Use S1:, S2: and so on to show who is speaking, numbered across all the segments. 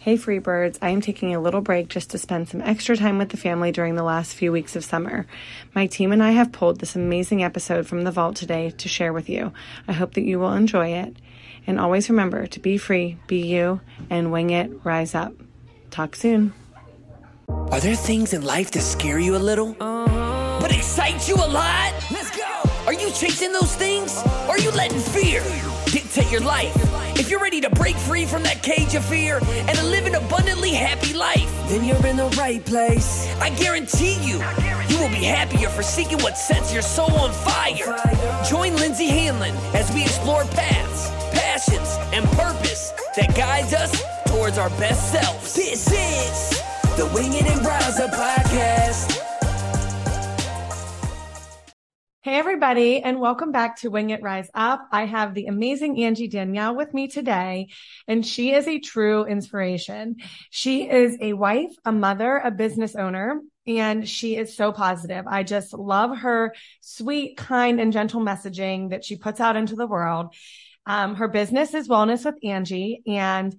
S1: Hey, Freebirds. I am taking a little break just to spend some extra time with the family during the last few weeks of summer. My team and I have pulled this amazing episode from the vault today to share with you. I hope that you will enjoy it. And always remember to be free, be you, and wing it, rise up. Talk soon.
S2: Are there things in life that scare you a little? Uh-huh. But excite you a lot? Let's go! Are you chasing those things? Or are you letting fear dictate your life? If you're ready to break free from that cage of fear and to live an abundantly happy life, then you're in the right place. I guarantee you, you will be happier for seeking what sets your soul on fire. Join Lindsey Hanlon as we explore paths, passions, and purpose that guides us towards our best selves. This is the Wing It and Rise Up podcast.
S1: Hey, everybody, and welcome back to Wing It Rise Up. I have the amazing Angy Daniell with me today, and she is a true inspiration. She is a wife, a mother, a business owner, and she is so positive. I just love her sweet, kind, and gentle messaging that she puts out into the world. Um, her business is Wellness with Angy, and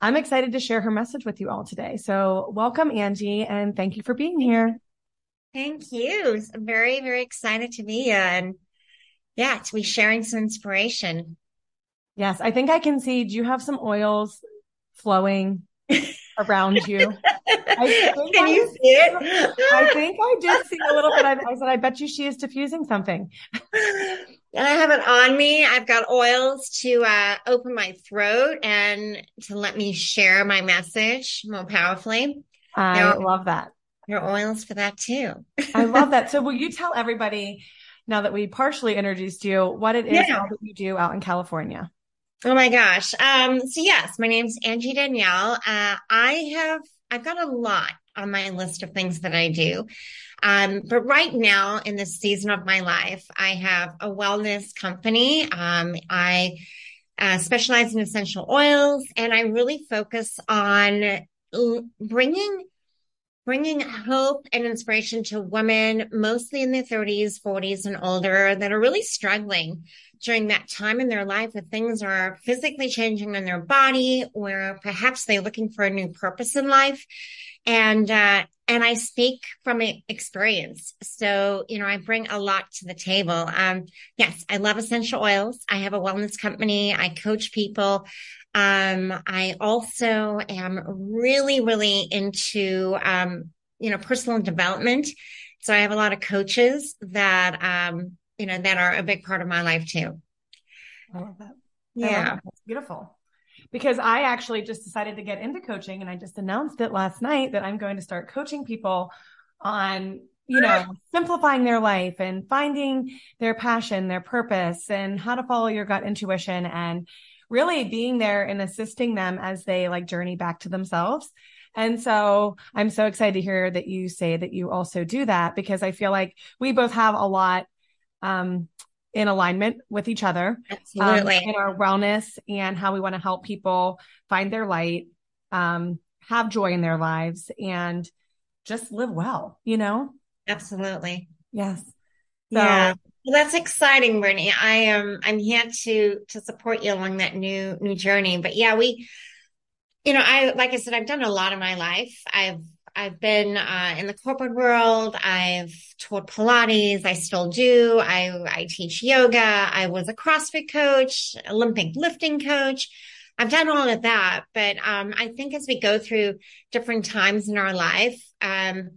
S1: I'm excited to share her message with you all today. So, welcome, Angy, and thank you for being here.
S3: Thank you. I'm very, very excited to be here and yeah, to be sharing some inspiration.
S1: Yes, I think I can see. Do you have some oils flowing around you?
S3: I can I, you see it?
S1: I think I did see a little bit. I, I said, I bet you she is diffusing something.
S3: And I have it on me. I've got oils to uh, open my throat and to let me share my message more powerfully.
S1: I now, love that.
S3: Your oils for that too.
S1: I love that. So will you tell everybody now that we partially introduced you what it is yeah. that you do out in California?
S3: Oh my gosh. Um, so yes, my name's Angy Daniell. Uh, I have, I've got a lot on my list of things that I do. Um, but right now in this season of my life, I have a wellness company. Um, I uh, specialize in essential oils and I really focus on bringing bringing hope and inspiration to women, mostly in their 30s, 40s, and older, that are really struggling during that time in their life where things are physically changing in their body, where perhaps they're looking for a new purpose in life. And, uh, and I speak from experience. So, you know, I bring a lot to the table. Um, yes, I love essential oils. I have a wellness company. I coach people. Um, I also am really, really into, um, you know, personal development. So I have a lot of coaches that, um, you know, that are a big part of my life too.
S1: I love that. Yeah. Love That's beautiful. Because I actually just decided to get into coaching and I just announced it last night that I'm going to start coaching people on you know, simplifying their life and finding their passion, their purpose and how to follow your gut intuition and really being there and assisting them as they like journey back to themselves. And so I'm so excited to hear that you say that you also do that because I feel like we both have a lot um, in alignment with each other.
S3: Absolutely.
S1: Um, in our wellness and how we want to help people find their light, um, have joy in their lives and just live well, you know?
S3: Absolutely.
S1: Yes.
S3: So, yeah. Well, that's exciting, Brittany. I am, I'm here to, to support you along that new, new journey. But yeah, we, you know, I, like I said, I've done a lot in my life. I've, I've been uh, in the corporate world. I've taught Pilates. I still do. I, I teach yoga. I was a CrossFit coach, Olympic lifting coach. I've done all of that. But um, I think as we go through different times in our life, um,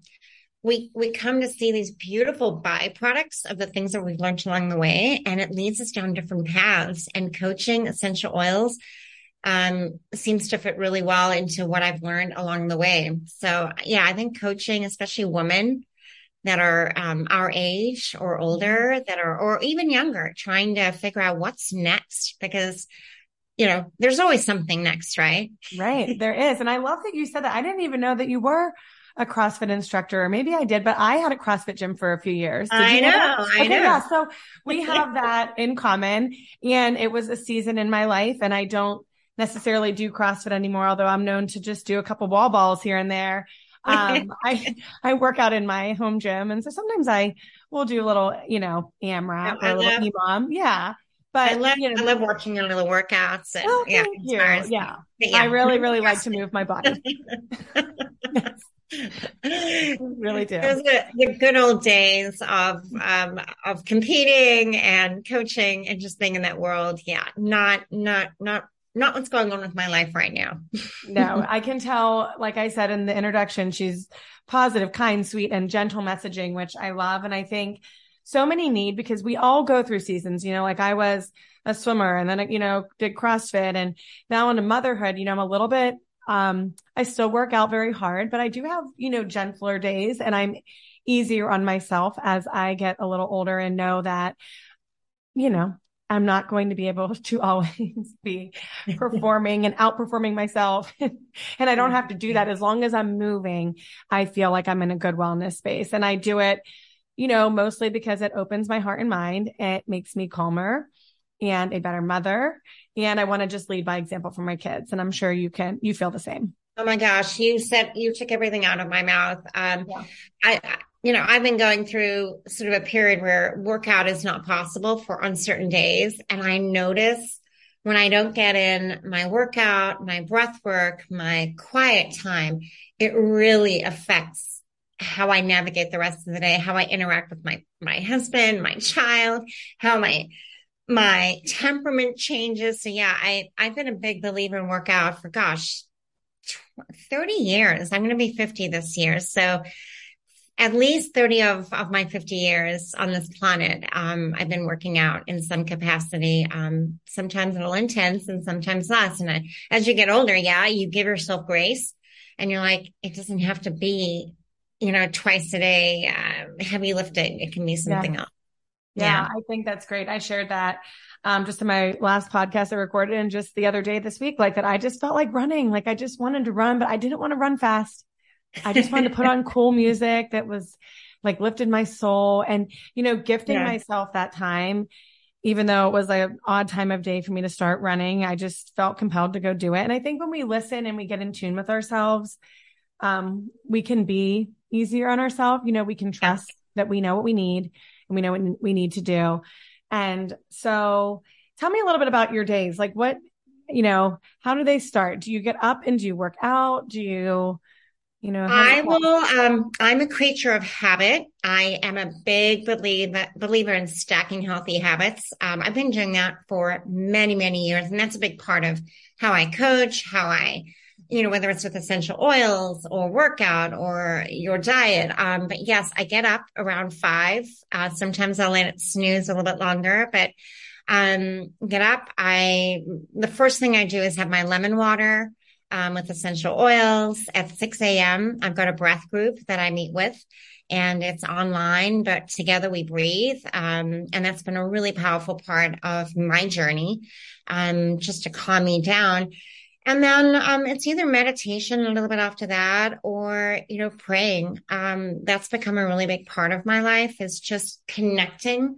S3: we we come to see these beautiful byproducts of the things that we've learned along the way and it leads us down different paths and coaching essential oils um, seems to fit really well into what I've learned along the way. So yeah, I think coaching, especially women that are um, our age or older that are, or even younger, trying to figure out what's next because you know, there's always something next, right?
S1: Right. There is. And I love that you said that. I didn't even know that you were a CrossFit instructor, or maybe I did, but I had a CrossFit gym for a few years.
S3: Did I know, know I okay, know. Yeah,
S1: so we have that in common, and it was a season in my life, and I don't necessarily do CrossFit anymore, although I'm known to just do a couple wall balls here and there. Um, I I work out in my home gym, and so sometimes I will do a little, you know, AMRAP or a little EMOM, yeah.
S3: but I love, you know, I love watching your little workouts. And,
S1: oh, yeah, yeah. yeah. I really, really like to move my body. really do.
S3: Those are the good old days of um, of competing and coaching and just being in that world. Yeah, not not not not what's going on with my life right now.
S1: no, I can tell. Like I said in the introduction, she's positive, kind, sweet, and gentle messaging, which I love, and I think so many need because we all go through seasons. You know, like I was a swimmer and then you know did CrossFit, and now into motherhood. You know, I'm a little bit um, I still work out very hard, but I do have, you know, gentler days and I'm easier on myself as I get a little older and know that, you know, I'm not going to be able to always be performing and outperforming myself. and I don't have to do that as long as I'm moving. I feel like I'm in a good wellness space and I do it, you know, mostly because it opens my heart and mind. It makes me calmer and a better mother. And I want to just lead by example for my kids. And I'm sure you can, you feel the same.
S3: Oh my gosh, you said you took everything out of my mouth. Um, yeah. I, you know, I've been going through sort of a period where workout is not possible for uncertain days. And I notice when I don't get in my workout, my breath work, my quiet time, it really affects how I navigate the rest of the day, how I interact with my, my husband, my child, how my my temperament changes. So yeah, I, I've been a big believer in workout for gosh, 30 years. I'm going to be 50 this year. So at least 30 of, of my 50 years on this planet, um, I've been working out in some capacity, um, sometimes a little intense and sometimes less. And I, as you get older, yeah, you give yourself grace and you're like, it doesn't have to be, you know, twice a day, uh, heavy lifting. It can be something yeah. else.
S1: Yeah, yeah, I think that's great. I shared that um, just in my last podcast I recorded and just the other day this week, like that I just felt like running. Like I just wanted to run, but I didn't want to run fast. I just wanted to put on cool music that was like lifted my soul and, you know, gifting yeah. myself that time, even though it was like an odd time of day for me to start running, I just felt compelled to go do it. And I think when we listen and we get in tune with ourselves, um, we can be easier on ourselves. You know, we can trust yeah. that we know what we need and we know what we need to do. And so tell me a little bit about your days. Like what, you know, how do they start? Do you get up and do you work out? Do you, you know,
S3: I will, um, I'm a creature of habit. I am a big believer, believer in stacking healthy habits. Um, I've been doing that for many, many years. And that's a big part of how I coach, how I you know, whether it's with essential oils or workout or your diet. Um, but yes, I get up around five. Uh, sometimes I'll let it snooze a little bit longer, but, um, get up. I, the first thing I do is have my lemon water, um, with essential oils at 6 a.m. I've got a breath group that I meet with and it's online, but together we breathe. Um, and that's been a really powerful part of my journey, um, just to calm me down. And then um, it's either meditation a little bit after that or, you know, praying. Um, that's become a really big part of my life is just connecting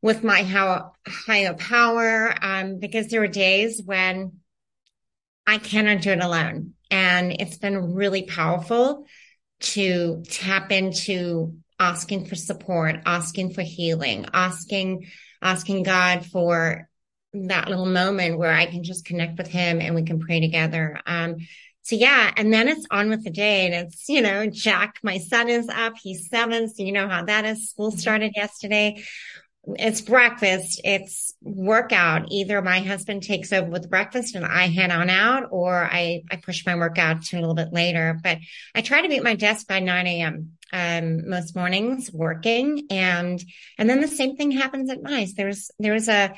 S3: with my how, higher power. Um, because there are days when I cannot do it alone. And it's been really powerful to tap into asking for support, asking for healing, asking, asking God for that little moment where I can just connect with him and we can pray together. Um, so yeah, and then it's on with the day and it's, you know, Jack, my son is up. He's seven. So you know how that is. School started yesterday. It's breakfast. It's workout. Either my husband takes over with breakfast and I head on out or I, I push my workout to a little bit later, but I try to be at my desk by 9 a.m. Um, most mornings working and, and then the same thing happens at night. There's, there's a,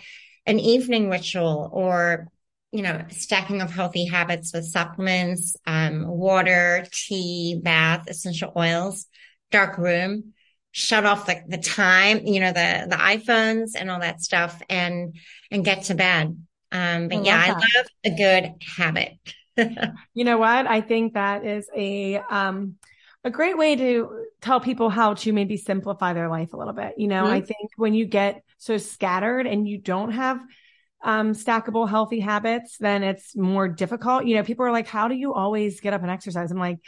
S3: an evening ritual or you know stacking of healthy habits with supplements um, water tea bath essential oils dark room shut off the, the time you know the the iphones and all that stuff and and get to bed. Um but I yeah i love a good habit.
S1: You know what? I think that is a um a great way to tell people how to maybe simplify their life a little bit. You know, mm-hmm. I think when you get so scattered and you don't have um, stackable healthy habits, then it's more difficult. You know, people are like, how do you always get up and exercise? I'm like,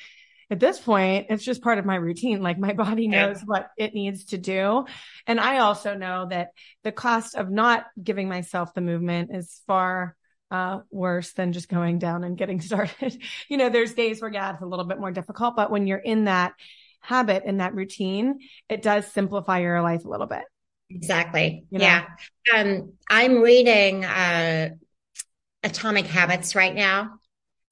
S1: at this point, it's just part of my routine. Like my body knows what it needs to do. And I also know that the cost of not giving myself the movement is far uh, worse than just going down and getting started. you know, there's days where, yeah, it's a little bit more difficult, but when you're in that habit and that routine, it does simplify your life a little bit.
S3: Exactly. You know? Yeah. Um, I'm reading, uh, Atomic Habits right now.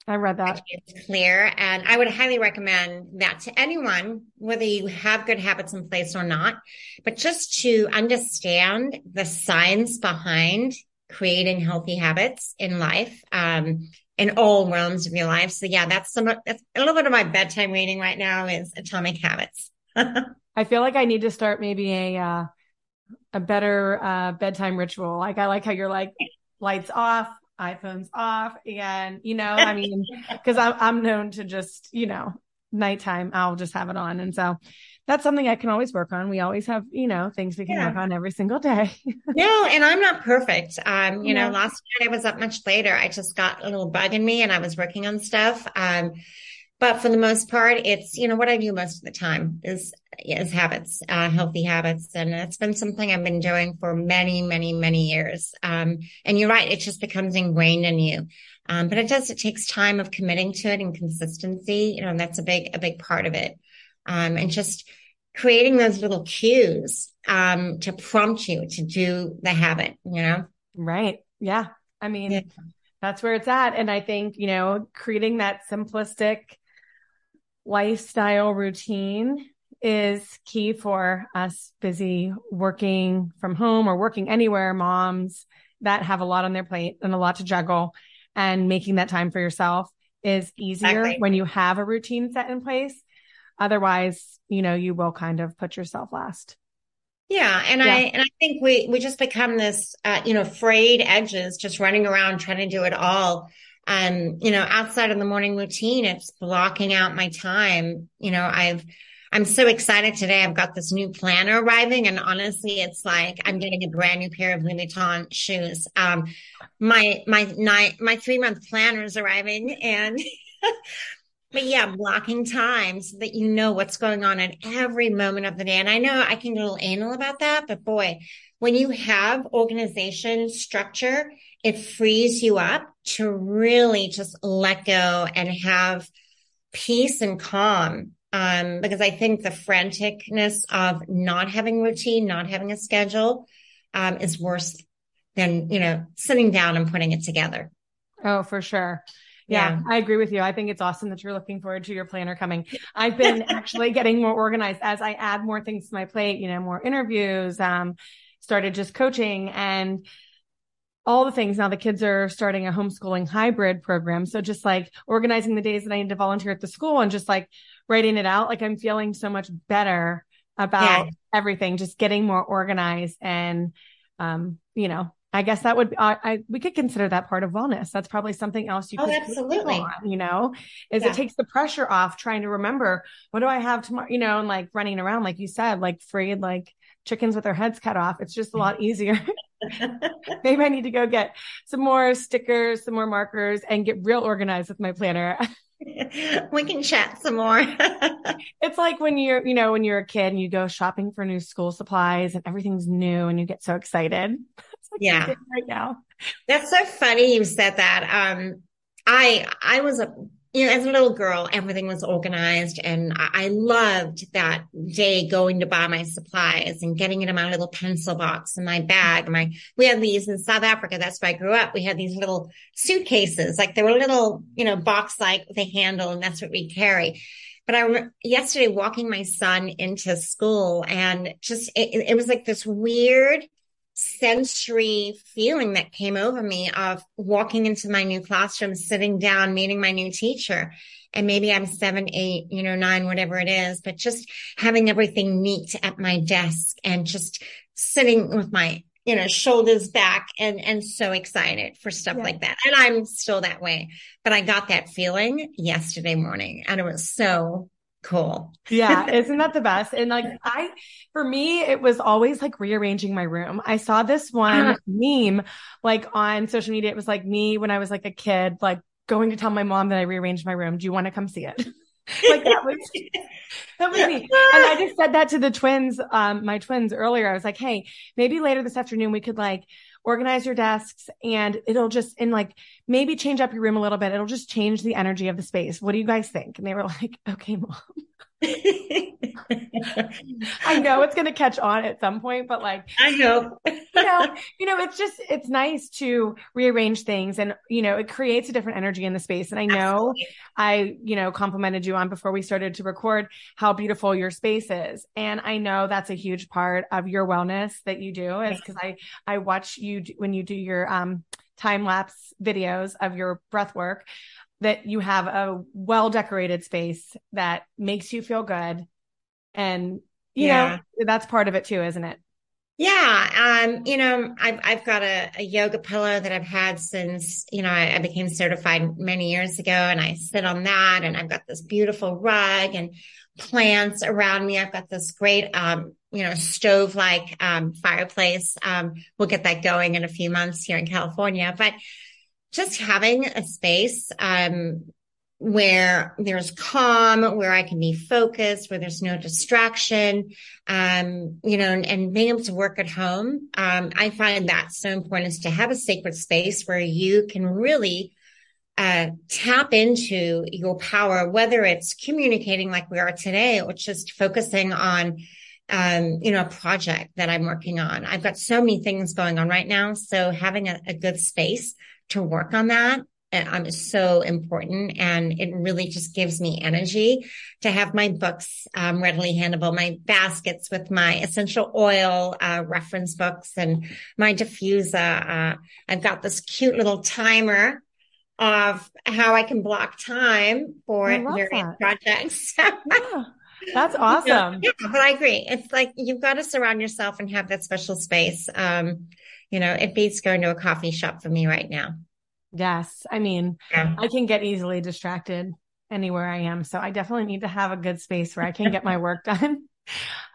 S1: I read that.
S3: It's clear. And I would highly recommend that to anyone, whether you have good habits in place or not, but just to understand the science behind creating healthy habits in life, um, in all realms of your life. So yeah, that's some, that's a little bit of my bedtime reading right now is Atomic Habits.
S1: I feel like I need to start maybe a, uh, a better, uh, bedtime ritual. Like I like how you're like lights off, iPhones off. And, you know, I mean, cause I'm, I'm known to just, you know, nighttime, I'll just have it on. And so that's something I can always work on. We always have, you know, things we can yeah. work on every single day.
S3: no, and I'm not perfect. Um, you yeah. know, last night I was up much later. I just got a little bug in me and I was working on stuff. Um, but for the most part, it's, you know, what I do most of the time is, is habits, uh, healthy habits. And it's been something I've been doing for many, many, many years. Um, and you're right. It just becomes ingrained in you. Um, but it does, it takes time of committing to it and consistency. You know, and that's a big, a big part of it. Um, and just creating those little cues, um, to prompt you to do the habit, you know?
S1: Right. Yeah. I mean, yeah. that's where it's at. And I think, you know, creating that simplistic, lifestyle routine is key for us busy working from home or working anywhere moms that have a lot on their plate and a lot to juggle and making that time for yourself is easier exactly. when you have a routine set in place otherwise you know you will kind of put yourself last
S3: yeah and yeah. i and i think we we just become this uh, you know frayed edges just running around trying to do it all um, you know, outside of the morning routine, it's blocking out my time. You know, I've, I'm so excited today. I've got this new planner arriving and honestly, it's like I'm getting a brand new pair of Louis Vuitton shoes. Um, my, my nine, my three month planner is arriving and, but yeah, blocking time so that you know what's going on at every moment of the day. And I know I can get a little anal about that, but boy, when you have organization structure, it frees you up to really just let go and have peace and calm. Um, because I think the franticness of not having routine, not having a schedule, um, is worse than, you know, sitting down and putting it together.
S1: Oh, for sure. Yeah, yeah, I agree with you. I think it's awesome that you're looking forward to your planner coming. I've been actually getting more organized as I add more things to my plate, you know, more interviews, um, started just coaching and all the things. Now the kids are starting a homeschooling hybrid program. So just like organizing the days that I need to volunteer at the school and just like writing it out, like I'm feeling so much better about yeah. everything, just getting more organized and, um, you know, I guess that would I, I, we could consider that part of wellness. That's probably something else you
S3: oh,
S1: could
S3: absolutely on,
S1: you know, is yeah. it takes the pressure off trying to remember what do I have tomorrow, you know, and like running around like you said, like frayed like chickens with their heads cut off. It's just a lot easier. Maybe I need to go get some more stickers, some more markers, and get real organized with my planner.
S3: we can chat some more.
S1: it's like when you're, you know, when you're a kid and you go shopping for new school supplies and everything's new and you get so excited.
S3: Yeah. Right now. That's so funny you said that. Um, I, I was a you know, as a little girl, everything was organized and I, I loved that day going to buy my supplies and getting it in my little pencil box and my bag. My, we had these in South Africa. That's where I grew up. We had these little suitcases, like they were little, you know, box like with a handle and that's what we carry. But I remember yesterday walking my son into school and just, it, it was like this weird, sensory feeling that came over me of walking into my new classroom, sitting down, meeting my new teacher. And maybe I'm seven, eight, you know, nine, whatever it is, but just having everything neat at my desk and just sitting with my, you know, shoulders back and, and so excited for stuff yeah. like that. And I'm still that way, but I got that feeling yesterday morning and it was so cool.
S1: yeah. Isn't that the best? And like, I, for me, it was always like rearranging my room. I saw this one uh-huh. meme like on social media. It was like me when I was like a kid, like going to tell my mom that I rearranged my room. Do you want to come see it? like that was that was me. And I just said that to the twins, um, my twins earlier. I was like, hey, maybe later this afternoon we could like organize your desks and it'll just and like maybe change up your room a little bit. It'll just change the energy of the space. What do you guys think? And they were like, okay, mom. I know it's going to catch on at some point, but like,
S3: I know,
S1: you know, you know, it's just, it's nice to rearrange things and, you know, it creates a different energy in the space. And I know Absolutely. I, you know, complimented you on before we started to record how beautiful your space is. And I know that's a huge part of your wellness that you do is because I, I watch you when you do your, um, time lapse videos of your breath work that you have a well decorated space that makes you feel good. And, you yeah. know, that's part of it too, isn't it?
S3: Yeah. Um, you know, I've, I've got a, a yoga pillow that I've had since, you know, I, I, became certified many years ago and I sit on that and I've got this beautiful rug and plants around me. I've got this great, um, you know, stove like, um, fireplace. Um, we'll get that going in a few months here in California, but just having a space um, where there's calm, where I can be focused, where there's no distraction, um, you know, and, and, being able to work at home. Um, I find that so important is to have a sacred space where you can really uh, tap into your power, whether it's communicating like we are today or just focusing on um, you know, a project that I'm working on. I've got so many things going on right now. So having a, a good space to work on that um, is so important. And it really just gives me energy to have my books um, readily handleable, my baskets with my essential oil uh, reference books and my diffuser. Uh, I've got this cute little timer of how I can block time for various that. projects.
S1: yeah. That's awesome.
S3: Yeah, yeah, but I agree. It's like you've got to surround yourself and have that special space. Um, you know, it beats going to a coffee shop for me right now.
S1: Yes. I mean, yeah. I can get easily distracted anywhere I am. So I definitely need to have a good space where I can get my work done.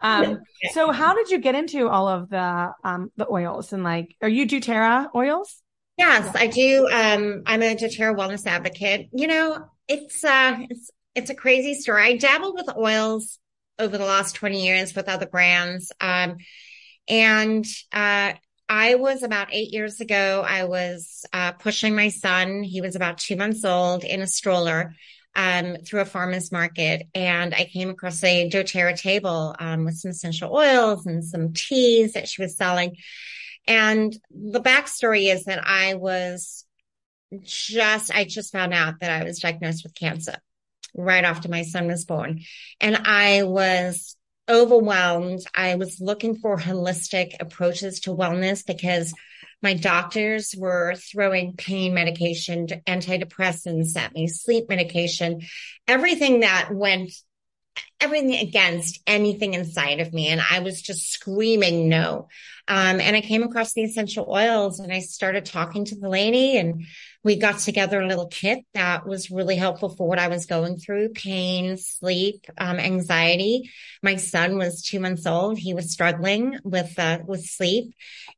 S1: Um, so how did you get into all of the, um, the oils and like, are you doTERRA oils?
S3: Yes, I do. Um, I'm a doTERRA wellness advocate. You know, it's, uh, it's, it's a crazy story. I dabbled with oils over the last 20 years with other brands. Um, and, uh, I was about eight years ago. I was uh, pushing my son. He was about two months old in a stroller um, through a farmer's market. And I came across a doTERRA table um, with some essential oils and some teas that she was selling. And the backstory is that I was just, I just found out that I was diagnosed with cancer right after my son was born. And I was overwhelmed. I was looking for holistic approaches to wellness because my doctors were throwing pain medication, antidepressants at me, sleep medication, everything that went everything against anything inside of me. And I was just screaming no. Um, and I came across the essential oils and I started talking to the lady and we got together a little kit that was really helpful for what I was going through pain, sleep, um, anxiety. My son was two months old. He was struggling with, uh, with sleep.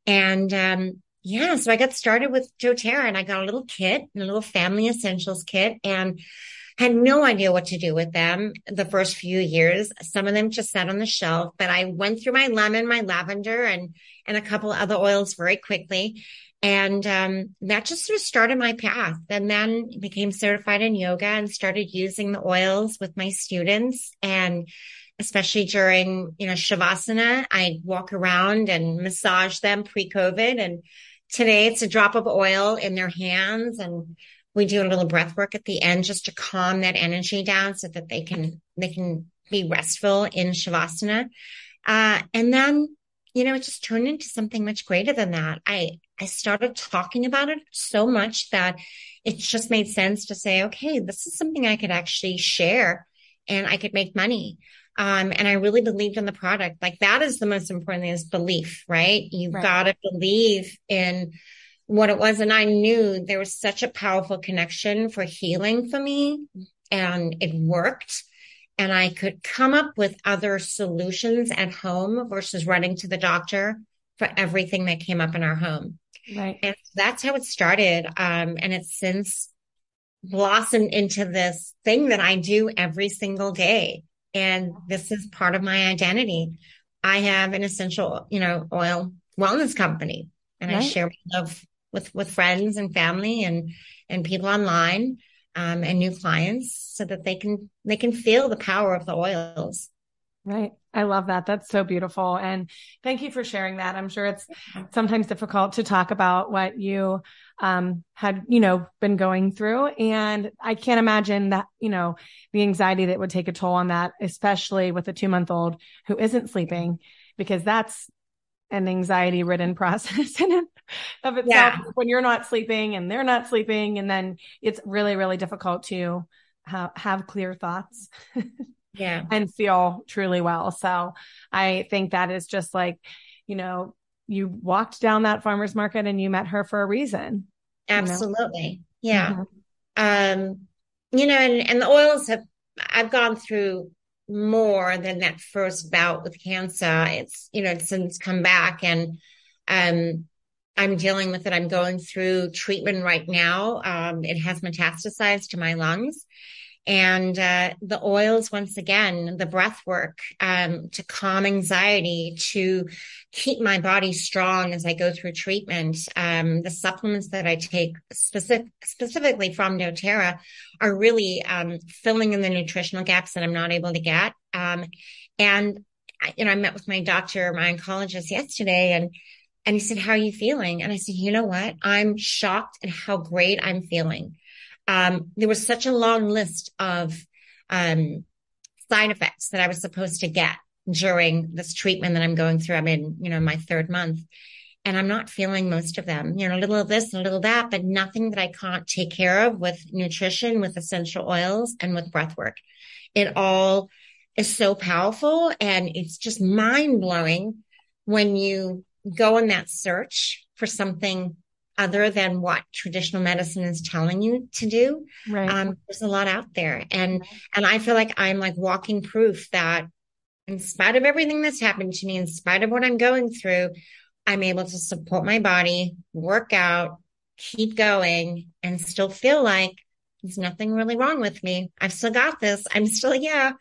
S3: And, um, yeah, so I got started with doTERRA and I got a little kit, a little family essentials kit and had no idea what to do with them the first few years. Some of them just sat on the shelf, but I went through my lemon, my lavender and, and a couple other oils very quickly. And um, that just sort of started my path. And then became certified in yoga and started using the oils with my students. And especially during, you know, Shavasana, I'd walk around and massage them pre-COVID. And today it's a drop of oil in their hands. And we do a little breath work at the end just to calm that energy down so that they can, they can be restful in Shavasana. Uh, and then you know, it just turned into something much greater than that. I, I started talking about it so much that it just made sense to say, okay, this is something I could actually share and I could make money. Um, and I really believed in the product. Like that is the most important thing is belief, right? You've right. got to believe in what it was. And I knew there was such a powerful connection for healing for me and it worked and I could come up with other solutions at home versus running to the doctor for everything that came up in our home.
S1: Right.
S3: And that's how it started. Um, and it's since blossomed into this thing that I do every single day. And this is part of my identity. I have an essential, you know, oil wellness company and right. I share my love with, with friends and family and, and people online, um, and new clients so that they can, they can feel the power of the oils.
S1: Right. I love that. That's so beautiful. And thank you for sharing that. I'm sure it's sometimes difficult to talk about what you um, had, you know, been going through. And I can't imagine that, you know, the anxiety that would take a toll on that, especially with a two month old who isn't sleeping, because that's an anxiety ridden process in of itself yeah. when you're not sleeping and they're not sleeping. And then it's really, really difficult to ha- have clear thoughts.
S3: yeah.
S1: and feel truly well. So I think that is just like, you know, you walked down that farmer's market and you met her for a reason.
S3: Absolutely. You know? Yeah. Mm-hmm. Um, you know, and, and the oils have, I've gone through more than that first bout with cancer. It's, you know, since come back and, um, I'm dealing with it. I'm going through treatment right now. Um, it has metastasized to my lungs and uh, the oils once again the breath work um, to calm anxiety to keep my body strong as i go through treatment um, the supplements that i take specific, specifically from doterra are really um, filling in the nutritional gaps that i'm not able to get. Um, and you know i met with my doctor my oncologist yesterday and and he said how are you feeling? And i said you know what? I'm shocked at how great i'm feeling um, there was such a long list of um, side effects that I was supposed to get during this treatment that I'm going through. I'm in, you know, my third month and I'm not feeling most of them, you know, a little of this and a little of that, but nothing that I can't take care of with nutrition, with essential oils and with breath work. It all is so powerful and it's just mind blowing when you go on that search for something other than what traditional medicine is telling you to do. Right. Um, there's a lot out there. And, and I feel like I'm like walking proof that in spite of everything that's happened to me, in spite of what I'm going through, I'm able to support my body, work out, keep going and still feel like there's nothing really wrong with me. I've still got this. I'm still, yeah,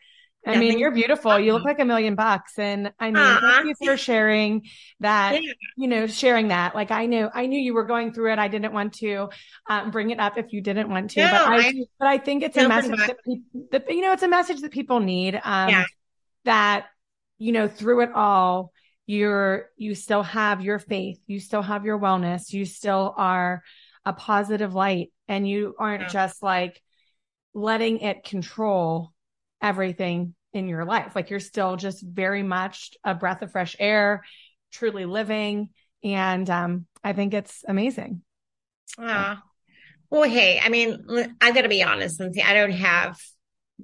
S1: I mean, you're beautiful. You look like a million bucks. And I mean, thank you for sharing that, you know, sharing that. Like I knew, I knew you were going through it. I didn't want to um, bring it up if you didn't want to, no, but I, I, but I think it's a message that, that, you know, it's a message that people need, um, yeah. that, you know, through it all, you're, you still have your faith, you still have your wellness, you still are a positive light and you aren't yeah. just like letting it control everything in your life. Like you're still just very much a breath of fresh air, truly living. And um, I think it's amazing.
S3: Ah, well, hey, I mean, I've got to be honest, Lindsey. I don't have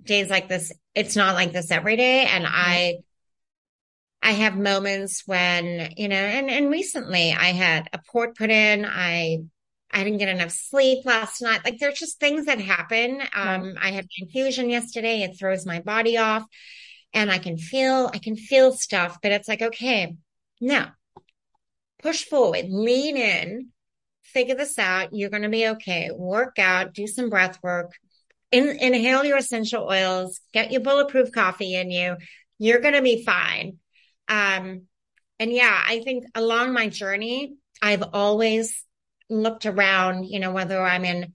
S3: days like this. It's not like this every day, and I, I have moments when you know, and and recently I had a port put in. I I didn't get enough sleep last night. Like there's just things that happen. Um, I had confusion yesterday. It throws my body off and I can feel, I can feel stuff, but it's like, okay, now push forward, lean in, figure this out. You're going to be okay. Work out, do some breath work, in, inhale your essential oils, get your bulletproof coffee in you. You're going to be fine. Um, and yeah, I think along my journey, I've always looked around, you know, whether I'm in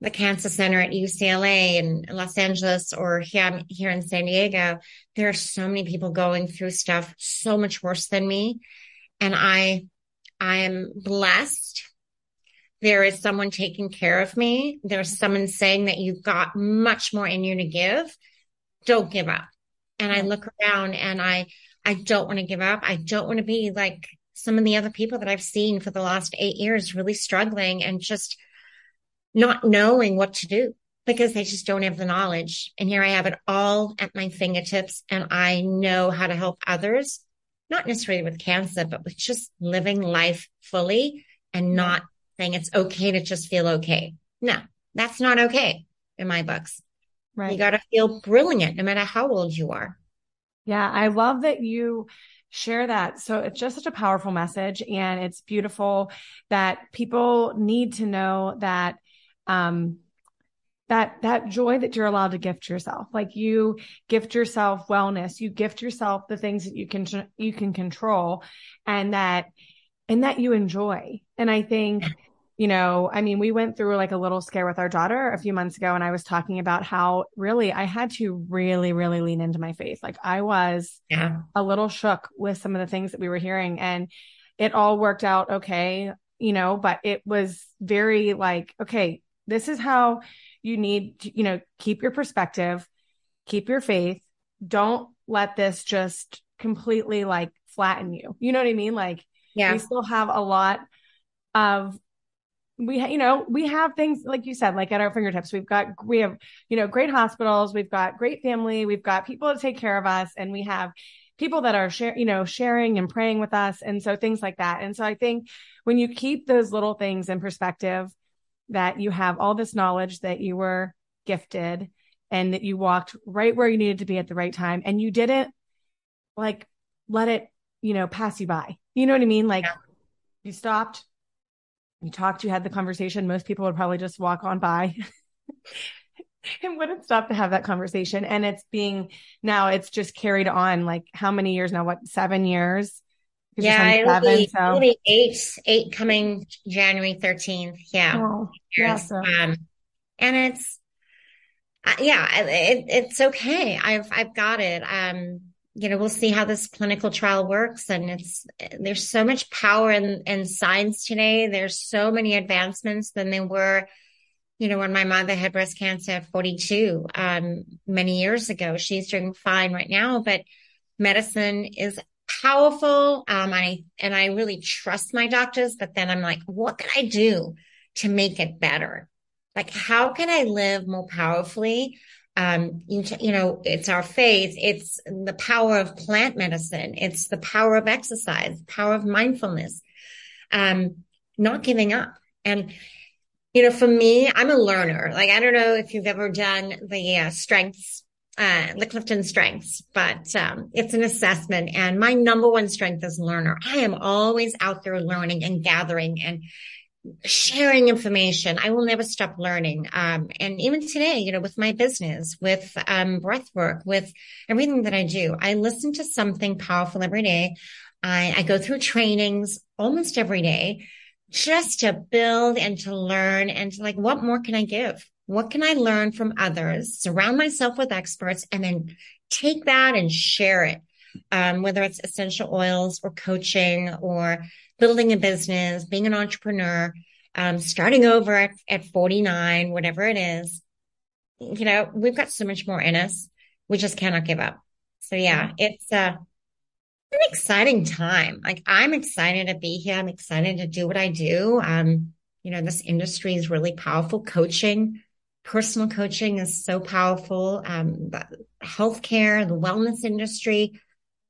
S3: the cancer center at UCLA in Los Angeles or here, here in San Diego, there are so many people going through stuff so much worse than me. And I, I am blessed. There is someone taking care of me. There's someone saying that you've got much more in you to give. Don't give up. And I mm-hmm. look around and I, I don't want to give up. I don't want to be like some of the other people that I've seen for the last eight years really struggling and just not knowing what to do because they just don't have the knowledge. And here I have it all at my fingertips and I know how to help others, not necessarily with cancer, but with just living life fully and not saying it's okay to just feel okay. No, that's not okay in my books. Right. You got to feel brilliant no matter how old you are.
S1: Yeah. I love that you share that. So it's just such a powerful message. And it's beautiful that people need to know that, um, that that joy that you're allowed to gift yourself like you gift yourself wellness you gift yourself the things that you can you can control and that and that you enjoy and i think you know, I mean, we went through like a little scare with our daughter a few months ago, and I was talking about how really I had to really, really lean into my faith. Like I was yeah. a little shook with some of the things that we were hearing, and it all worked out okay, you know, but it was very like, okay, this is how you need to, you know, keep your perspective, keep your faith. Don't let this just completely like flatten you. You know what I mean? Like, yeah, we still have a lot of we you know we have things like you said like at our fingertips. We've got we have you know great hospitals. We've got great family. We've got people to take care of us and we have people that are share you know sharing and praying with us and so things like that. And so i think when you keep those little things in perspective that you have all this knowledge that you were gifted and that you walked right where you needed to be at the right time and you didn't like let it you know pass you by. You know what i mean? Like yeah. you stopped you talked, you had the conversation, most people would probably just walk on by and wouldn't stop to have that conversation. And it's being now it's just carried on like how many years now? What, seven years?
S3: Yeah, it'll, seven, be, so. it'll be eight, eight coming January 13th. Yeah. Oh, yeah so. um, and it's, uh, yeah, it, it's okay. I've, I've got it. Um, you know, we'll see how this clinical trial works. And it's, there's so much power in, in science today. There's so many advancements than there were, you know, when my mother had breast cancer at 42, um, many years ago. She's doing fine right now, but medicine is powerful. Um, I, and I really trust my doctors, but then I'm like, what can I do to make it better? Like, how can I live more powerfully? Um, you, you, know, it's our faith. It's the power of plant medicine. It's the power of exercise, power of mindfulness, um, not giving up. And, you know, for me, I'm a learner. Like, I don't know if you've ever done the uh, strengths, uh, the Clifton strengths, but, um, it's an assessment and my number one strength is learner. I am always out there learning and gathering and sharing information. I will never stop learning. Um, and even today, you know, with my business, with um, breath work, with everything that I do, I listen to something powerful every day. I, I go through trainings almost every day just to build and to learn and to like, what more can I give? What can I learn from others? Surround myself with experts and then take that and share it. Um, whether it's essential oils or coaching or building a business, being an entrepreneur, um, starting over at, at 49, whatever it is, you know, we've got so much more in us. We just cannot give up. So yeah, it's uh, an exciting time. Like I'm excited to be here. I'm excited to do what I do. Um, you know, this industry is really powerful. Coaching, personal coaching is so powerful. Um, healthcare, the wellness industry.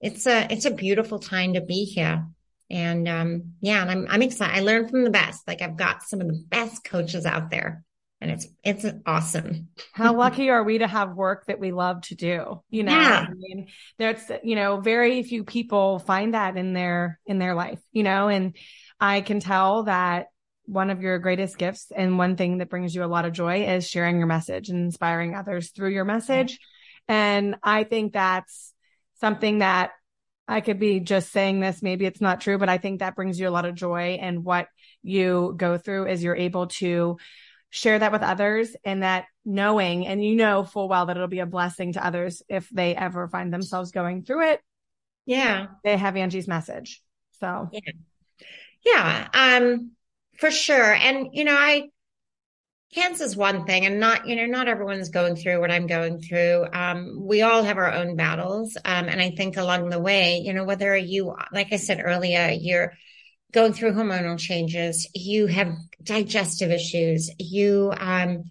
S3: It's a, it's a beautiful time to be here. And um, yeah, and I'm I'm excited. I learned from the best. Like I've got some of the best coaches out there. And it's it's awesome.
S1: How lucky are we to have work that we love to do? You know, yeah. I mean, there's you know, very few people find that in their in their life, you know, and I can tell that one of your greatest gifts and one thing that brings you a lot of joy is sharing your message and inspiring others through your message. And I think that's something that I could be just saying this. Maybe it's not true, but I think that brings you a lot of joy. And what you go through is you're able to share that with others and that knowing, and you know full well that it'll be a blessing to others if they ever find themselves going through it.
S3: Yeah.
S1: They have Angy's message. So,
S3: yeah. Yeah. Um, for sure. And, you know, I, cancer is one thing and not you know not everyone's going through what i'm going through um, we all have our own battles um, and i think along the way you know whether you like i said earlier you're going through hormonal changes you have digestive issues you um,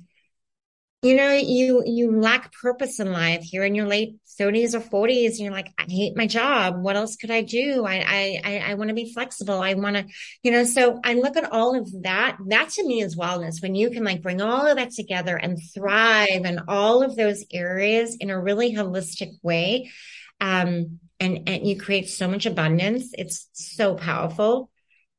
S3: you know, you, you lack purpose in life. You're in your late thirties or forties and you're like, I hate my job. What else could I do? I, I, I, want to be flexible. I want to, you know, so I look at all of that. That to me is wellness when you can like bring all of that together and thrive in all of those areas in a really holistic way. Um, and, and you create so much abundance. It's so powerful.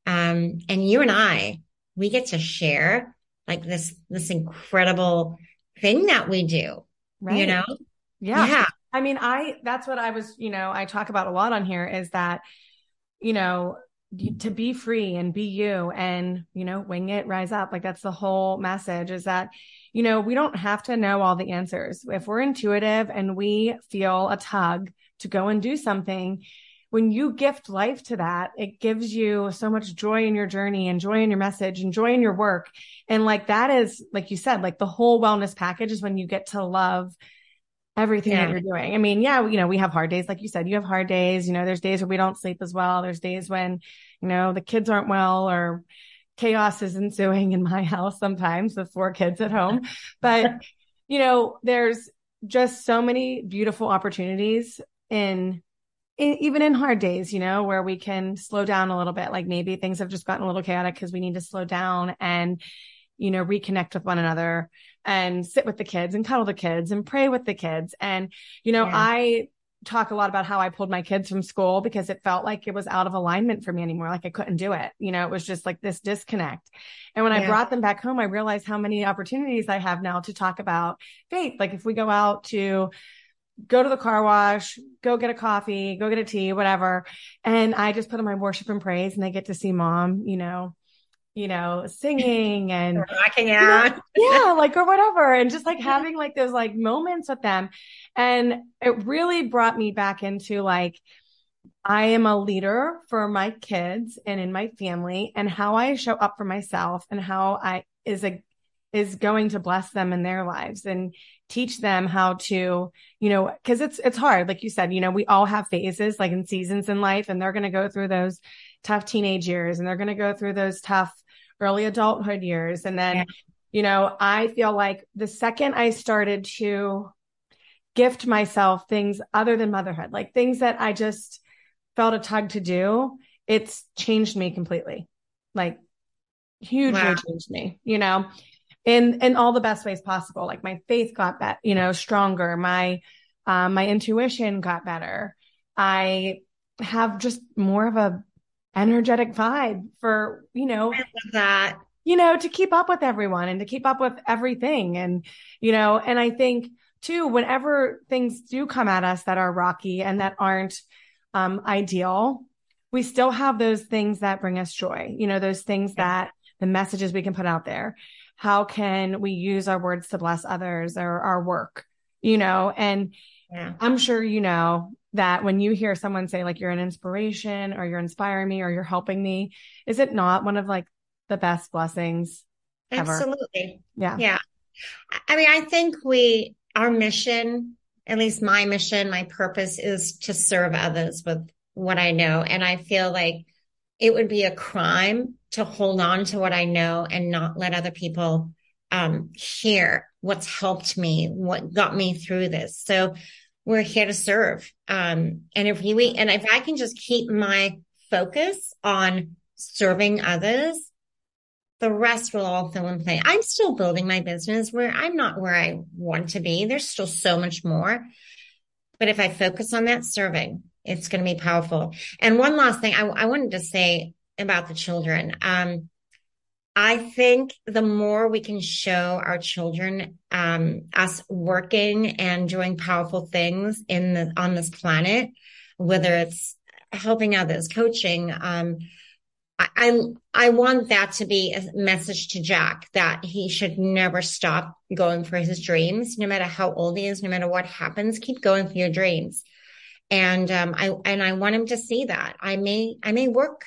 S3: Um, and you and I, we get to share like this, this incredible thing that we do. Right. You know?
S1: Yeah. Yeah. I mean, I, that's what I was, you know, I talk about a lot on here is that, you know, to be free and be you and, you know, wing it, rise up. Like that's the whole message is that, you know, we don't have to know all the answers. If we're intuitive and we feel a tug to go and do something, when you gift life to that, it gives you so much joy in your journey and joy in your message and joy in your work. And like that is, like you said, like the whole wellness package is when you get to love everything yeah. that you're doing. I mean, yeah, you know, we have hard days. Like you said, you have hard days. You know, there's days where we don't sleep as well. There's days when, you know, the kids aren't well or chaos is ensuing in my house sometimes with four kids at home. But, you know, there's just so many beautiful opportunities in, in, even in hard days, you know, where we can slow down a little bit. Like maybe things have just gotten a little chaotic because we need to slow down and, you know, reconnect with one another and sit with the kids and cuddle the kids and pray with the kids. And, you know, yeah. I talk a lot about how I pulled my kids from school because it felt like it was out of alignment for me anymore. Like I couldn't do it. You know, it was just like this disconnect. And when yeah. I brought them back home, I realized how many opportunities I have now to talk about faith. Like if we go out to go to the car wash, go get a coffee, go get a tea, whatever. And I just put on my worship and praise and they get to see mom, you know, you know, singing and
S3: rocking out.
S1: You know, yeah, like or whatever. And just like having like those like moments with them. And it really brought me back into like, I am a leader for my kids and in my family and how I show up for myself and how I is a is going to bless them in their lives and teach them how to, you know, cause it's, it's hard. Like you said, you know, we all have phases like in seasons in life and they're going to go through those tough teenage years and they're going to go through those tough early adulthood years. And then, yeah. you know, I feel like the second I started to gift myself things other than motherhood, like things that I just felt a tug to do, it's changed me completely. Like hugely wow. changed me, you know, in, in all the best ways possible. Like my faith got better, you know, stronger. My, um, my intuition got better. I have just more of a energetic vibe for, you know,
S3: that,
S1: you know, to keep up with everyone and to keep up with everything. And, you know, and I think too, whenever things do come at us that are rocky and that aren't, um, ideal, we still have those things that bring us joy, you know, those things that the messages we can put out there. How can we use our words to bless others or our work, you know, and yeah. I'm sure, you know, that when you hear someone say like you're an inspiration or you're inspiring me or you're helping me, is it not one of like the best blessings?
S3: Ever? Absolutely.
S1: Yeah.
S3: Yeah. I mean, I think we, our mission, at least my mission, my purpose is to serve others with what I know. And I feel like it would be a crime to hold on to what I know and not let other people um, hear what's helped me, what got me through this. So we're here to serve. Um, and if we, and if I can just keep my focus on serving others, the rest will all fill in place. I'm still building my business where I'm not where I want to be. There's still so much more. But if I focus on that serving, it's going to be powerful. And one last thing I, I wanted to say about the children. Um, I think the more we can show our children um, us working and doing powerful things in the on this planet, whether it's helping others, coaching, um, I, I I want that to be a message to Jack that he should never stop going for his dreams, no matter how old he is, no matter what happens. Keep going for your dreams, and um, I and I want him to see that. I may I may work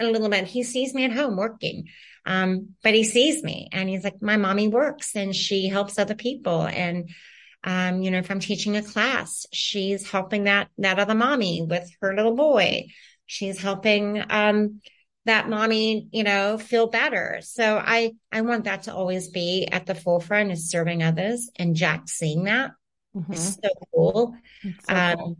S3: a little bit. He sees me at home working. Um, but he sees me and he's like, my mommy works and she helps other people. And, um, you know, if I'm teaching a class, she's helping that, that other mommy with her little boy. She's helping, um, that mommy, you know, feel better. So I, I want that to always be at the forefront is serving others and Jack seeing that mm-hmm. is so cool. So um, cool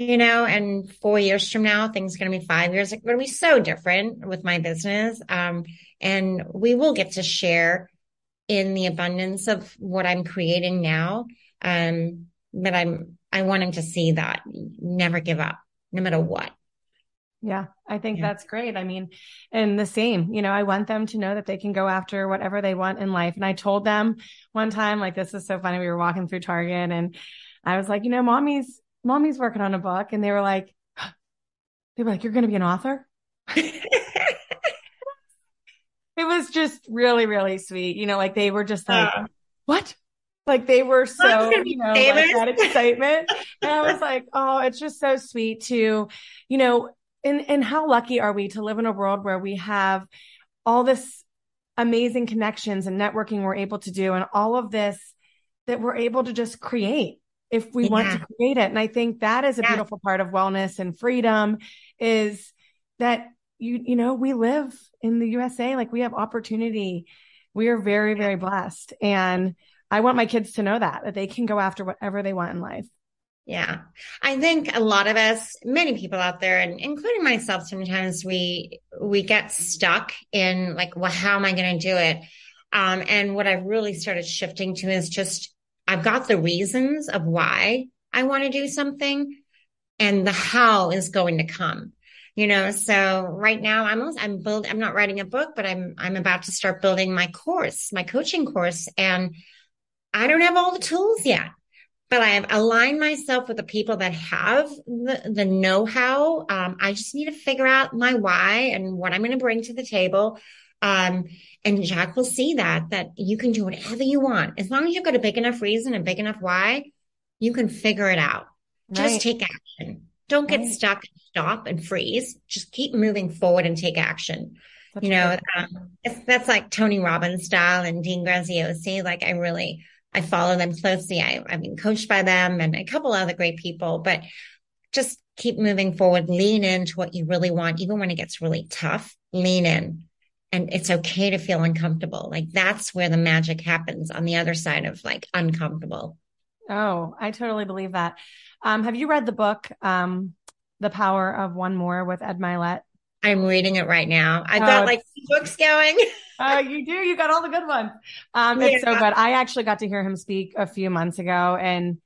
S3: you know, and four years from now, things are going to be five years. It's going to be so different with my business. Um, and we will get to share in the abundance of what I'm creating now. Um, but I'm, I want him to see that never give up, no matter what.
S1: Yeah, I think yeah. that's great. I mean, and the same, you know, I want them to know that they can go after whatever they want in life. And I told them one time, like, this is so funny. We were walking through Target and I was like, you know, mommy's, mommy's working on a book. And they were like, they were like, you're going to be an author. it was just really, really sweet. You know, like they were just like, uh, what? Like they were so, you know, like that excitement. and I was like, oh, it's just so sweet to, you know, and and how lucky are we to live in a world where we have all this amazing connections and networking we're able to do and all of this that we're able to just create if we yeah. want to create it and i think that is a yeah. beautiful part of wellness and freedom is that you you know we live in the usa like we have opportunity we are very very blessed and i want my kids to know that that they can go after whatever they want in life
S3: yeah. I think a lot of us, many people out there, and including myself, sometimes we, we get stuck in like, well, how am I going to do it? Um, and what I've really started shifting to is just, I've got the reasons of why I want to do something and the how is going to come you know so right now i'm i'm build i'm not writing a book but i'm i'm about to start building my course my coaching course and i don't have all the tools yet but I have aligned myself with the people that have the, the know how. Um, I just need to figure out my why and what I'm going to bring to the table. Um, and Jack will see that, that you can do whatever you want. As long as you've got a big enough reason and big enough why, you can figure it out. Right. Just take action. Don't get right. stuck, stop and freeze. Just keep moving forward and take action. That's you know, um, that's like Tony Robbins style and Dean Graziosi. Like I really, I follow them closely. I, I've been coached by them and a couple other great people, but just keep moving forward, lean into what you really want. Even when it gets really tough, lean in. And it's okay to feel uncomfortable. Like that's where the magic happens on the other side of like uncomfortable.
S1: Oh, I totally believe that. Um, have you read the book, um, The Power of One More with Ed Mylett?
S3: I'm reading it right now. I've oh, got like books going.
S1: uh, you do. You got all the good ones. Um, it's yeah. so good. I actually got to hear him speak a few months ago, and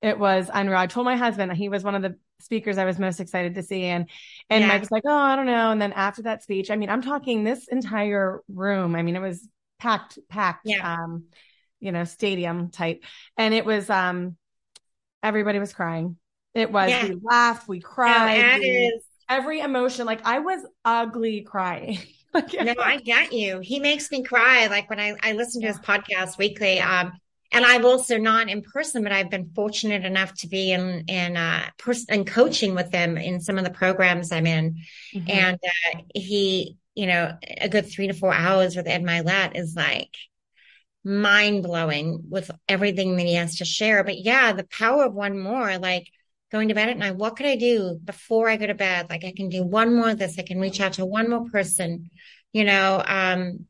S1: it was unreal. I told my husband he was one of the speakers I was most excited to see, and and yeah. Mike was like, "Oh, I don't know." And then after that speech, I mean, I'm talking this entire room. I mean, it was packed, packed. Yeah. Um, you know, stadium type, and it was um, everybody was crying. It was. Yeah. We laughed. We cried. We, every emotion. Like I was ugly crying.
S3: like, no, I get you. He makes me cry. Like when I, I listen to his podcast weekly. Um, and I've also not in person, but I've been fortunate enough to be in in uh person and coaching with them in some of the programs I'm in. Mm-hmm. And uh, he, you know, a good three to four hours with Ed Mylett is like mind blowing with everything that he has to share. But yeah, the power of one more, like going to bed at night, what could I do before I go to bed? Like I can do one more of this. I can reach out to one more person, you know, um,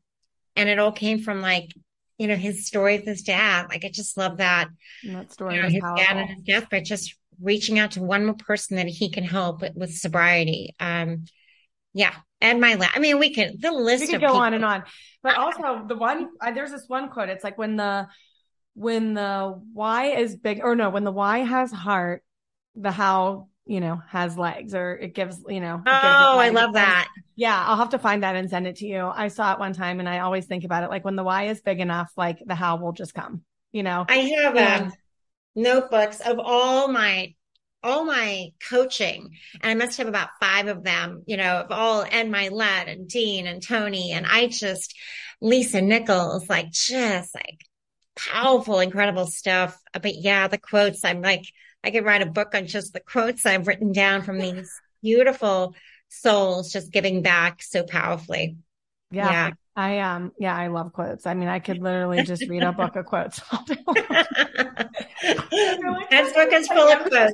S3: and it all came from like, you know, his story with his dad. Like I just love that.
S1: And that story.
S3: You know, his powerful. dad and his deathbed, just reaching out to one more person that he can help with, with sobriety. Um, yeah. And my, la- I mean, we can, the list we
S1: could go people- on and on, but also the one, uh, there's this one quote. It's like when the, when the why is big or no, when the why has heart, the how you know has legs or it gives you know
S3: oh i love that.
S1: Yeah i'll have to find that and send it to you. I saw it one time and i always think about it like when the why is big enough like the how will just come you know?
S3: I have and, um, notebooks of all my all my coaching and i must have about five of them you know of all and Mylett and dean and tony and i just lisa nichols like just like powerful incredible stuff. But yeah the quotes i'm like I could write a book on just the quotes I've written down from these beautiful souls just giving back so powerfully.
S1: Yeah. yeah. I um yeah, I love quotes. I mean, I could literally just read a book of quotes all day long.
S3: That book is full of quotes.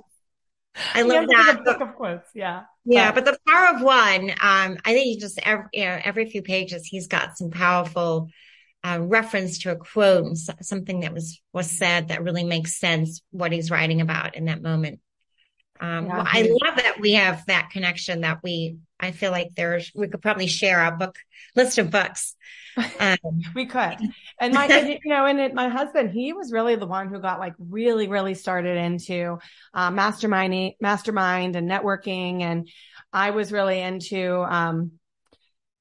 S3: I love that
S1: book of quotes. Yeah.
S3: Yeah, but, but the power of one, um, I think he just every you know, every few pages he's got some powerful uh, reference to a quote, something that was was said that really makes sense what he's writing about in that moment. Um, yeah, well, I love that we have that connection that we I feel like there's, we could probably share our book list of books.
S1: Um, we could. And my, you know, and it, my husband, he was really the one who got like really, really started into uh, masterminding, mastermind and networking. And I was really into, um,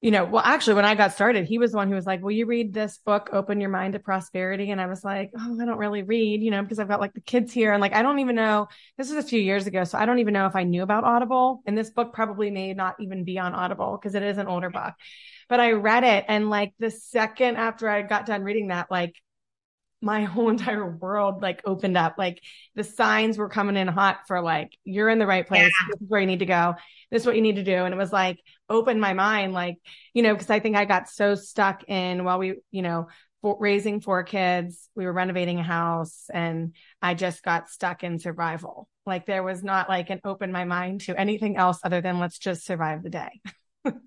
S1: you know, well, actually, when I got started, he was the one who was like, Will you read this book, Open Your Mind to Prosperity? And I was like, Oh, I don't really read, you know, because I've got like the kids here. And like, I don't even know, this was a few years ago. So I don't even know if I knew about Audible. And this book probably may not even be on Audible because it is an older book. But I read it. And like the second after I got done reading that, like, my whole entire world like opened up. Like the signs were coming in hot for like, you're in the right place. Yeah. This is where you need to go this is what you need to do. And it was like, open my mind, like, you know, cause I think I got so stuck in while we, you know, for raising four kids, we were renovating a house and I just got stuck in survival. Like there was not like an open my mind to anything else other than let's just survive the day.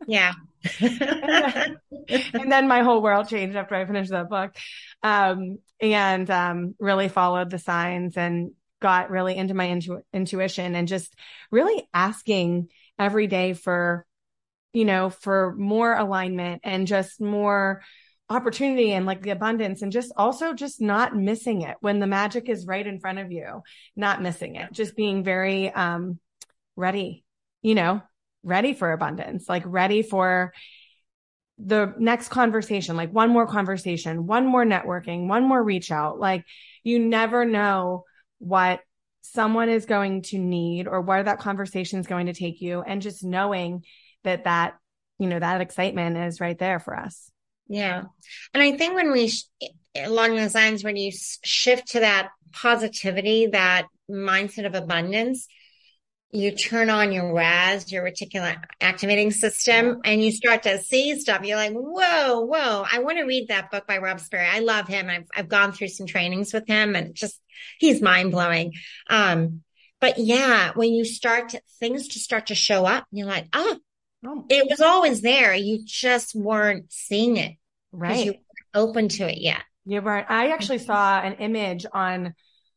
S3: yeah.
S1: and, then, my whole world changed after I finished that book. Um, and, um, really followed the signs and got really into my intu- intuition and just really asking every day for, you know, for more alignment and just more opportunity and like the abundance and just also just not missing it when the magic is right in front of you, not missing it, just being very, um, ready, you know, ready for abundance, like ready for the next conversation, like one more conversation, one more networking, one more reach out. Like you never know what someone is going to need or where that conversation is going to take you. And just knowing that that you know that excitement is right there for us.
S3: Yeah. And i think when we sh- along those lines when you shift to that positivity that mindset of abundance you turn on your RAS, your reticular activating system, and you start to see stuff. You're like, whoa, whoa, I want to read that book by Rob Sperry. I love him. I've, I've gone through some trainings with him and just, he's mind blowing. Um, but yeah, when you start to, things to start to show up, you're like, oh, oh, it was always there. You just weren't seeing it.
S1: Right.
S3: You weren't open to it yet.
S1: You weren't. I actually saw an image on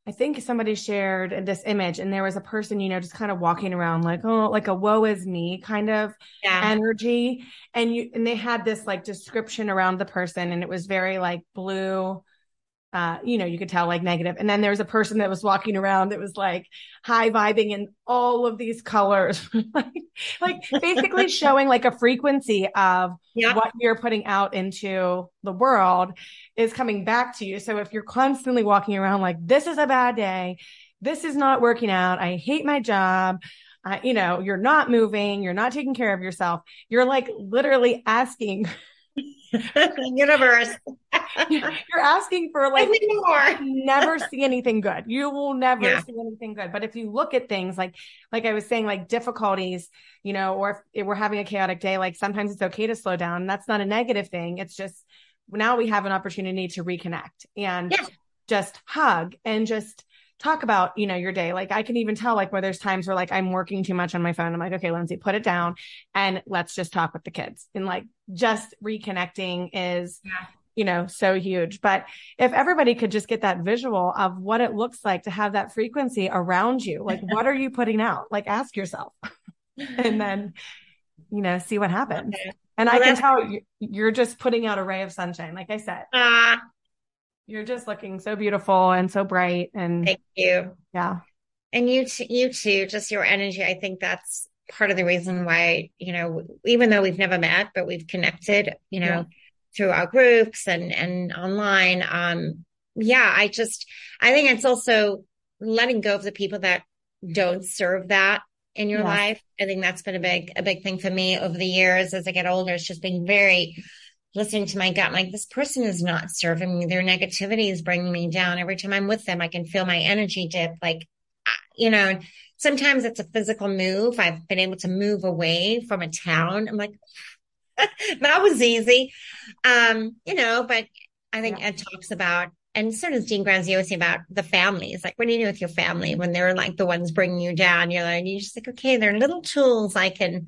S1: I think somebody shared this image and there was a person, you know, just kind of walking around like, oh, like a woe is me kind of yeah. energy. And you, and they had this like description around the person and it was very like blue, uh, you know, you could tell like negative. And then there was a person that was walking around that was like high vibing in all of these colors, like, like basically showing like a frequency of yeah. what you're putting out into the world is coming back to you. So if you're constantly walking around like, this is a bad day, this is not working out, I hate my job, uh, you know, you're not moving, you're not taking care of yourself, you're like literally asking
S3: universe.
S1: You're asking for like more. never see anything good. You will never yeah. see anything good. But if you look at things like, like I was saying, like difficulties, you know, or if, we're having a chaotic day, like sometimes it's okay to slow down. That's not a negative thing. It's just now we have an opportunity to reconnect and yeah. just hug and just talk about, you know, your day. Like I can even tell like where there's times where like I'm working too much on my phone. I'm like, okay, Lindsey, put it down and let's just talk with the kids. And like just reconnecting is, yeah. you know, so huge. But if everybody could just get that visual of what it looks like to have that frequency around you, like what are you putting out? Like ask yourself and then, you know, see what happens. Okay. And well, I can tell you, you're just putting out a ray of sunshine. Like I said, uh, you're just looking so beautiful and so bright. And
S3: thank you.
S1: Yeah.
S3: And you, t- you too, just your energy. I think that's part of the reason why, you know, even though we've never met, but we've connected, you know, yeah. through our groups and, and online. Um, yeah, I just, I think it's also letting go of the people that don't serve that in your life. I think that's been a big, a big thing for me over the years as I get older. It's just being very listening to my gut. I'm like, this person is not serving me. Their negativity is bringing me down. Every time I'm with them, I can feel my energy dip. Like, you know, sometimes it's a physical move. I've been able to move away from a town. I'm like, that was easy. Um, you know, but I think yeah. Ed talks about, and so does Dean Graziosi about the families. Like, what do you do with your family when they're like the ones bringing you down? You're like, you're just like, okay, they're little tools I can,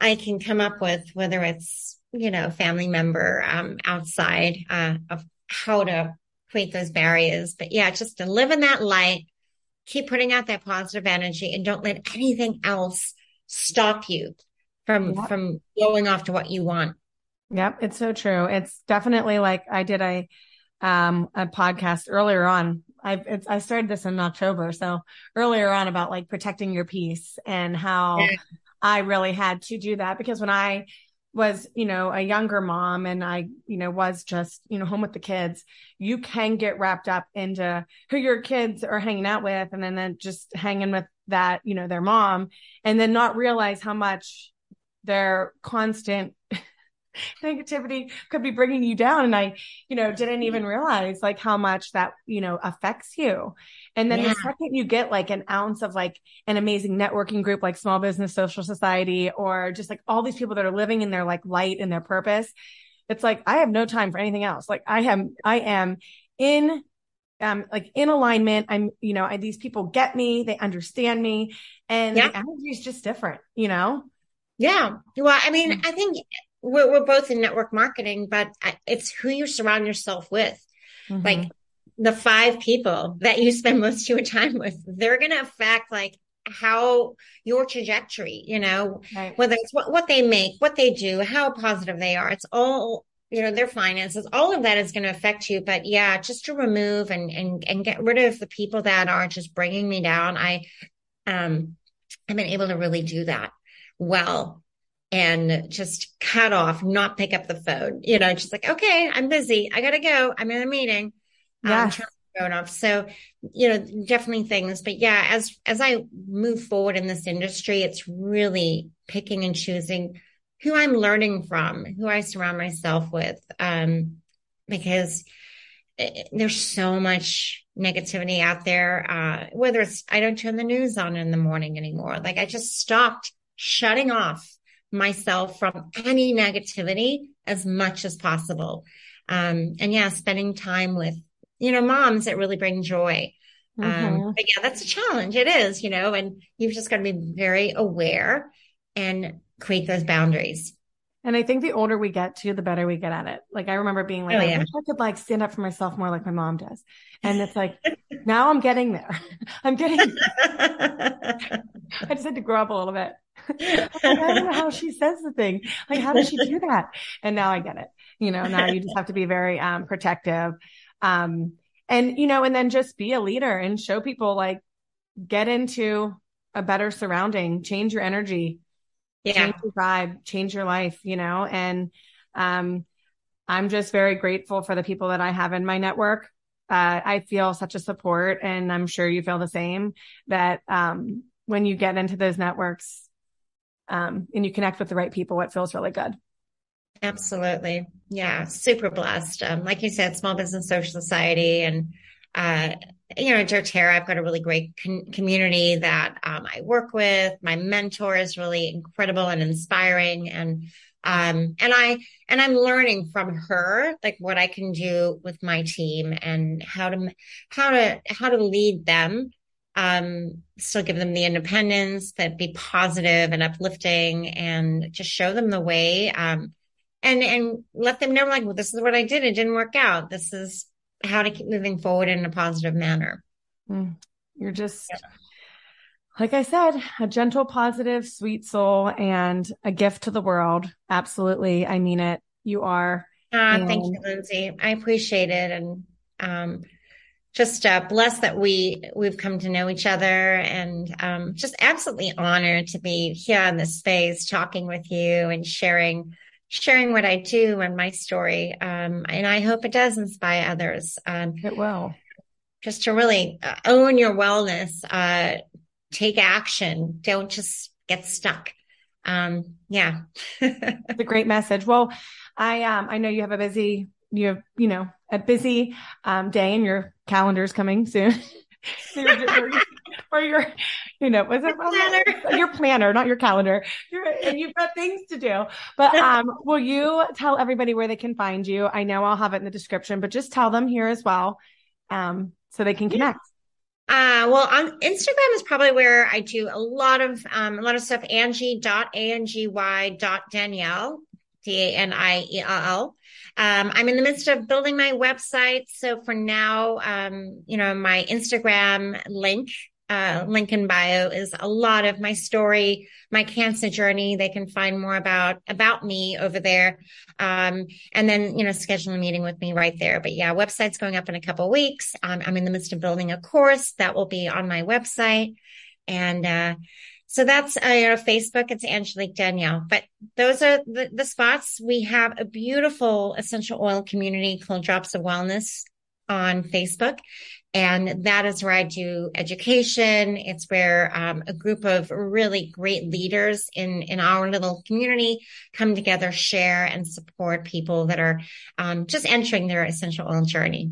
S3: I can come up with, whether it's you know, family member um, outside uh, of how to create those barriers. But yeah, just to live in that light, keep putting out that positive energy and don't let anything else stop you from yep. from going off to what you want.
S1: Yep, it's so true. It's definitely like I did a um a podcast earlier on. I I started this in October, so earlier on about like protecting your peace and how yeah. I really had to do that because when I was, you know, a younger mom and I, you know, was just, you know, home with the kids, you can get wrapped up into who your kids are hanging out with and then, then just hanging with that, you know, their mom and then not realize how much their constant negativity could be bringing you down. And I, you know, didn't even realize like how much that, you know, affects you. And then yeah. the second you get like an ounce of like an amazing networking group like Small Business Social Society or just like all these people that are living in their like light and their purpose, it's like I have no time for anything else. Like I am, I am in um like in alignment i'm you know I, these people get me they understand me and yeah. the energy is just different you know
S3: yeah well i mean mm. i think we're, we're both in network marketing, but it's who you surround yourself with. Mm-hmm. Like the five people that you spend most of your time with, they're going to affect like how your trajectory, you know, right. whether it's what, what they make, what they do, how positive they are. It's all, you know, their finances, all of that is going to affect you. But yeah, just to remove and, and, and get rid of the people that are just bringing me down. I, um, I've been able to really do that well and just cut off, not pick up the phone, you know, just like, okay, I'm busy. I gotta go. I'm in a meeting. Yeah. phone off. So, you know, definitely things, but yeah, as, as I move forward in this industry, it's really picking and choosing who I'm learning from, who I surround myself with. Um, because there's so much negativity out there. Uh, whether it's, I don't turn the news on in the morning anymore. Like I just stopped shutting off myself from any negativity as much as possible. Um, and yeah, spending time with, you know, moms that really bring joy. Um, mm-hmm. Um, but yeah, that's a challenge. It is, you know, and you've just got to be very aware and create those boundaries.
S1: And I think the older we get to, the better we get at it. Like I remember being like, oh, yeah. I wish I could like stand up for myself more like my mom does. And it's like, now I'm getting there. I'm getting, I just had to grow up a little bit. I don't know how she says the thing. Like, how does she do that? And now I get it. You know, now you just have to be very um, protective. Um, and, you know, and then just be a leader and show people like get into a better surrounding, change your energy, yeah. change your vibe, change your life, you know, and, um, I'm just very grateful for the people that I have in my network. Uh, I feel such a support and I'm sure you feel the same that, um, when you get into those networks, um, and you connect with the right people, it feels really good.
S3: Absolutely. Yeah. Super blessed. Um, like you said, small business social society and, uh, you know, doTERRA, I've got a really great con- community that, um, I work with. My mentor is really incredible and inspiring. And, um, and I, and I'm learning from her, like what I can do with my team and how to, how to, how to lead them um, still give them the independence, but be positive and uplifting and just show them the way. Um, and, and let them know like, well, this is what I did. It didn't work out. This is how to keep moving forward in a positive manner.
S1: Mm. You're just, yeah. like I said, a gentle, positive, sweet soul and a gift to the world. Absolutely. I mean it. You are.
S3: Uh, and... Thank you, Lindsey. I appreciate it. And, um, just uh, blessed that we we've come to know each other and um, just absolutely honored to be here in this space talking with you and sharing sharing what I do and my story. Um, and I hope it does inspire others.
S1: Um, it will.
S3: Just to really uh, own your wellness, uh, take action. Don't just get stuck. Um, yeah.
S1: it's a great message. Well, I um, I know you have a busy you have you know a busy um, day and your calendar's coming soon. or your, you know, was it planner? your planner, not your calendar. You're, and you've got things to do. But um, will you tell everybody where they can find you? I know I'll have it in the description, but just tell them here as well, um, so they can connect.
S3: Uh, well, on Instagram is probably where I do a lot of um, a lot of stuff. Angy dot a n g y dot Daniell D A N I E L L. Um, I'm in the midst of building my website. So for now, um, you know, my Instagram link uh, link in bio is a lot of my story, my cancer journey. They can find more about about me over there, um, and then you know schedule a meeting with me right there. But yeah, website's going up in a couple weeks. Um, I'm in the midst of building a course that will be on my website, and uh, so that's uh, you Facebook. It's Angelique Daniell. But those are the, the spots. We have a beautiful essential oil community called Drops of Wellness on Facebook. And that is where I do education. It's where um, a group of really great leaders in, in our little community come together, share and support people that are um, just entering their essential oil journey.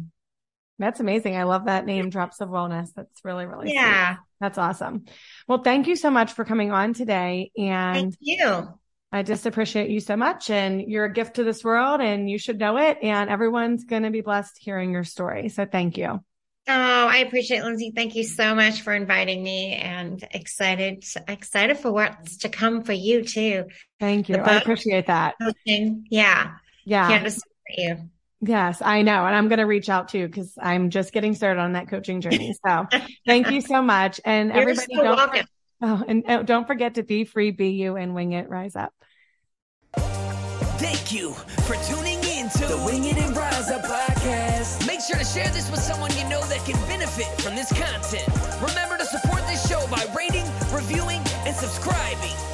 S1: That's amazing. I love that name, Drops of Wellness. That's really, really
S3: yeah.
S1: Sweet. That's awesome. Well, thank you so much for coming on today. And
S3: thank you.
S1: I just appreciate you so much. And you're a gift to this world and you should know it. And everyone's going to be blessed hearing your story. So thank you.
S3: Oh, I appreciate it, Lindsey. Thank you so much for inviting me and excited, excited for what's to come for you too.
S1: Thank you. I appreciate that.
S3: Yeah.
S1: Yeah.
S3: Can't just you.
S1: Yes, I know. And I'm going to reach out too because I'm just getting started on that coaching journey. So thank you so much. And You're everybody so don't, for- oh, and oh, don't forget to be free, be you, and wing it, rise up.
S2: Thank you for tuning in to the Wing It and Rise Up podcast. Make sure to share this with someone you know that can benefit from this content. Remember to support this show by rating, reviewing, and subscribing.